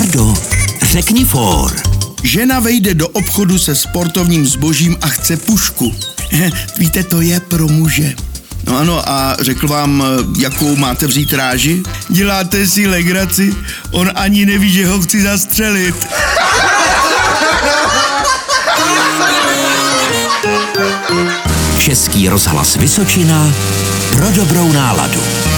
Ládo, řekni for. Žena vejde do obchodu se sportovním zbožím a chce pušku. Eh, víte, to je pro muže. No ano, a řekl vám, eh, jakou máte vzít ráži? Děláte si legraci, on ani neví, že ho chci zastřelit. Český rozhlas Vysočina pro dobrou náladu.